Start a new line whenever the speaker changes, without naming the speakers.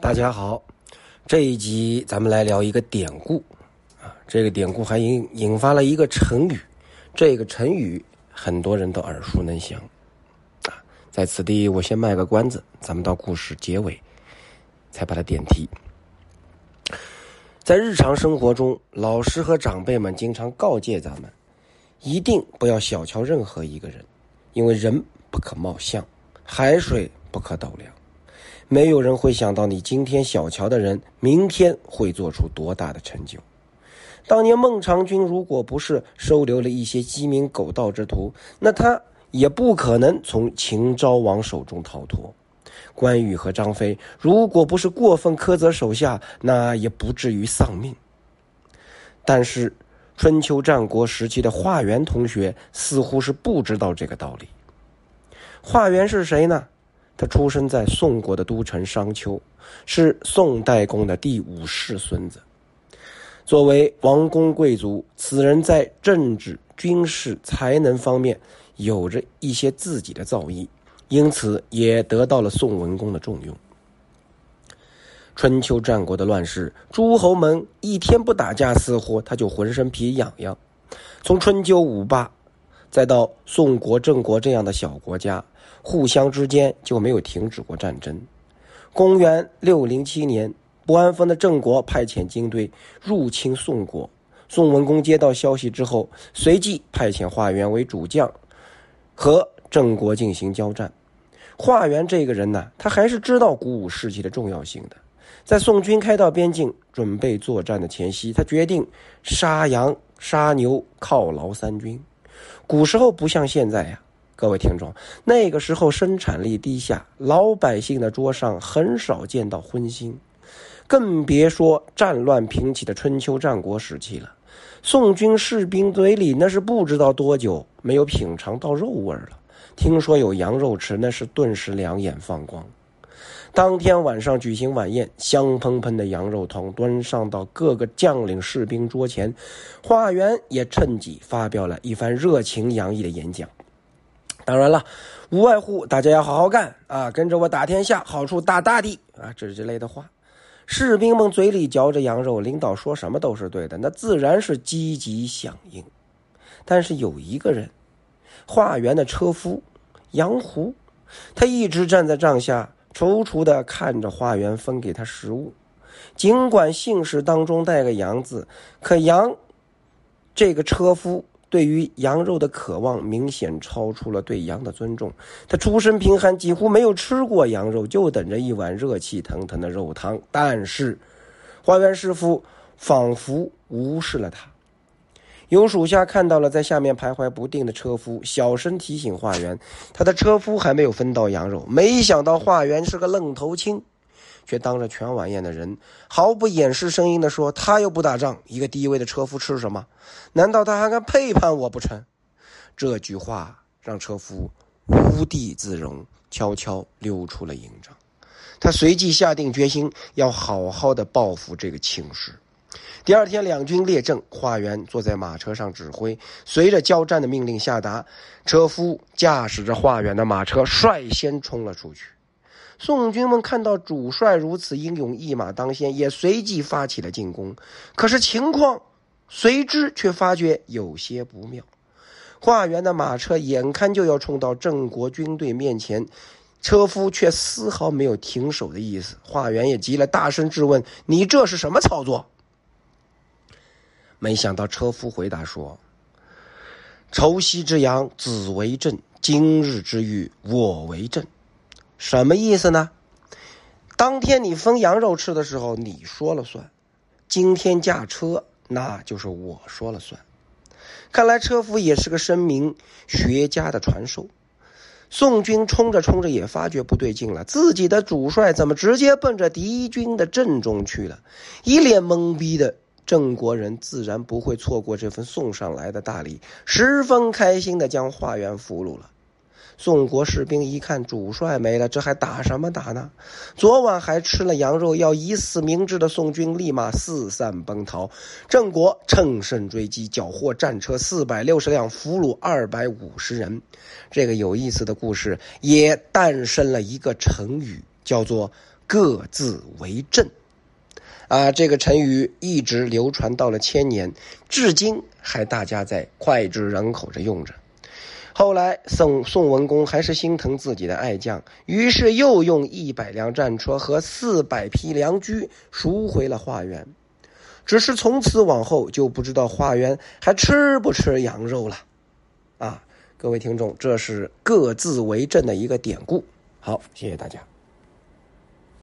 大家好，这一集咱们来聊一个典故啊。这个典故还引引发了一个成语，这个成语很多人都耳熟能详啊。在此地，我先卖个关子，咱们到故事结尾才把它点题。在日常生活中，老师和长辈们经常告诫咱们，一定不要小瞧任何一个人，因为人不可貌相，海水不可斗量。没有人会想到，你今天小瞧的人，明天会做出多大的成就。当年孟尝君如果不是收留了一些鸡鸣狗盗之徒，那他也不可能从秦昭王手中逃脱。关羽和张飞如果不是过分苛责手下，那也不至于丧命。但是，春秋战国时期的华元同学似乎是不知道这个道理。华元是谁呢？他出生在宋国的都城商丘，是宋代公的第五世孙子。作为王公贵族，此人在政治、军事才能方面有着一些自己的造诣，因此也得到了宋文公的重用。春秋战国的乱世，诸侯们一天不打架似乎，他就浑身皮痒痒。从春秋五霸，再到宋国、郑国这样的小国家。互相之间就没有停止过战争。公元六零七年，不安分的郑国派遣军队入侵宋国。宋文公接到消息之后，随即派遣华元为主将，和郑国进行交战。华元这个人呢，他还是知道鼓舞士气的重要性的。在宋军开到边境准备作战的前夕，他决定杀羊杀牛犒劳三军。古时候不像现在呀。各位听众，那个时候生产力低下，老百姓的桌上很少见到荤腥，更别说战乱频起的春秋战国时期了。宋军士兵嘴里那是不知道多久没有品尝到肉味了，听说有羊肉吃，那是顿时两眼放光。当天晚上举行晚宴，香喷喷的羊肉汤端上到各个将领士兵桌前，华元也趁机发表了一番热情洋溢的演讲。当然了，无外乎大家要好好干啊，跟着我打天下，好处大大的啊，这之类的话。士兵们嘴里嚼着羊肉，领导说什么都是对的，那自然是积极响应。但是有一个人，化缘的车夫杨胡，他一直站在帐下，踌躇的看着化缘分给他食物。尽管姓氏当中带个“羊”字，可杨这个车夫。对于羊肉的渴望明显超出了对羊的尊重。他出身贫寒，几乎没有吃过羊肉，就等着一碗热气腾腾的肉汤。但是，花园师傅仿佛无视了他。有属下看到了在下面徘徊不定的车夫，小声提醒化缘：“他的车夫还没有分到羊肉。”没想到化缘是个愣头青。却当着全晚宴的人毫不掩饰声音地说：“他又不打仗，一个低微的车夫吃什么？难道他还敢背叛我不成？”这句话让车夫无地自容，悄悄溜出了营帐。他随即下定决心要好好的报复这个青史。第二天，两军列阵，华元坐在马车上指挥。随着交战的命令下达，车夫驾驶着华元的马车率先冲了出去。宋军们看到主帅如此英勇，一马当先，也随即发起了进攻。可是情况随之却发觉有些不妙。华元的马车眼看就要冲到郑国军队面前，车夫却丝毫没有停手的意思。华元也急了，大声质问：“你这是什么操作？”没想到车夫回答说：“仇夕之阳，子为证；今日之玉，我为证。”什么意思呢？当天你分羊肉吃的时候，你说了算；今天驾车，那就是我说了算。看来车夫也是个声名学家的传授。宋军冲着冲着也发觉不对劲了，自己的主帅怎么直接奔着敌军的阵中去了？一脸懵逼的郑国人自然不会错过这份送上来的大礼，十分开心的将华元俘虏了。宋国士兵一看主帅没了，这还打什么打呢？昨晚还吃了羊肉，要以死明志的宋军立马四散奔逃。郑国乘胜追击，缴获战车四百六十辆，俘虏二百五十人。这个有意思的故事也诞生了一个成语，叫做各自为政。啊，这个成语一直流传到了千年，至今还大家在脍炙人口着用着。后来宋宋文公还是心疼自己的爱将，于是又用一百辆战车和四百匹良驹赎回了华元。只是从此往后就不知道华元还吃不吃羊肉了。啊，各位听众，这是各自为政的一个典故。好，谢谢大家。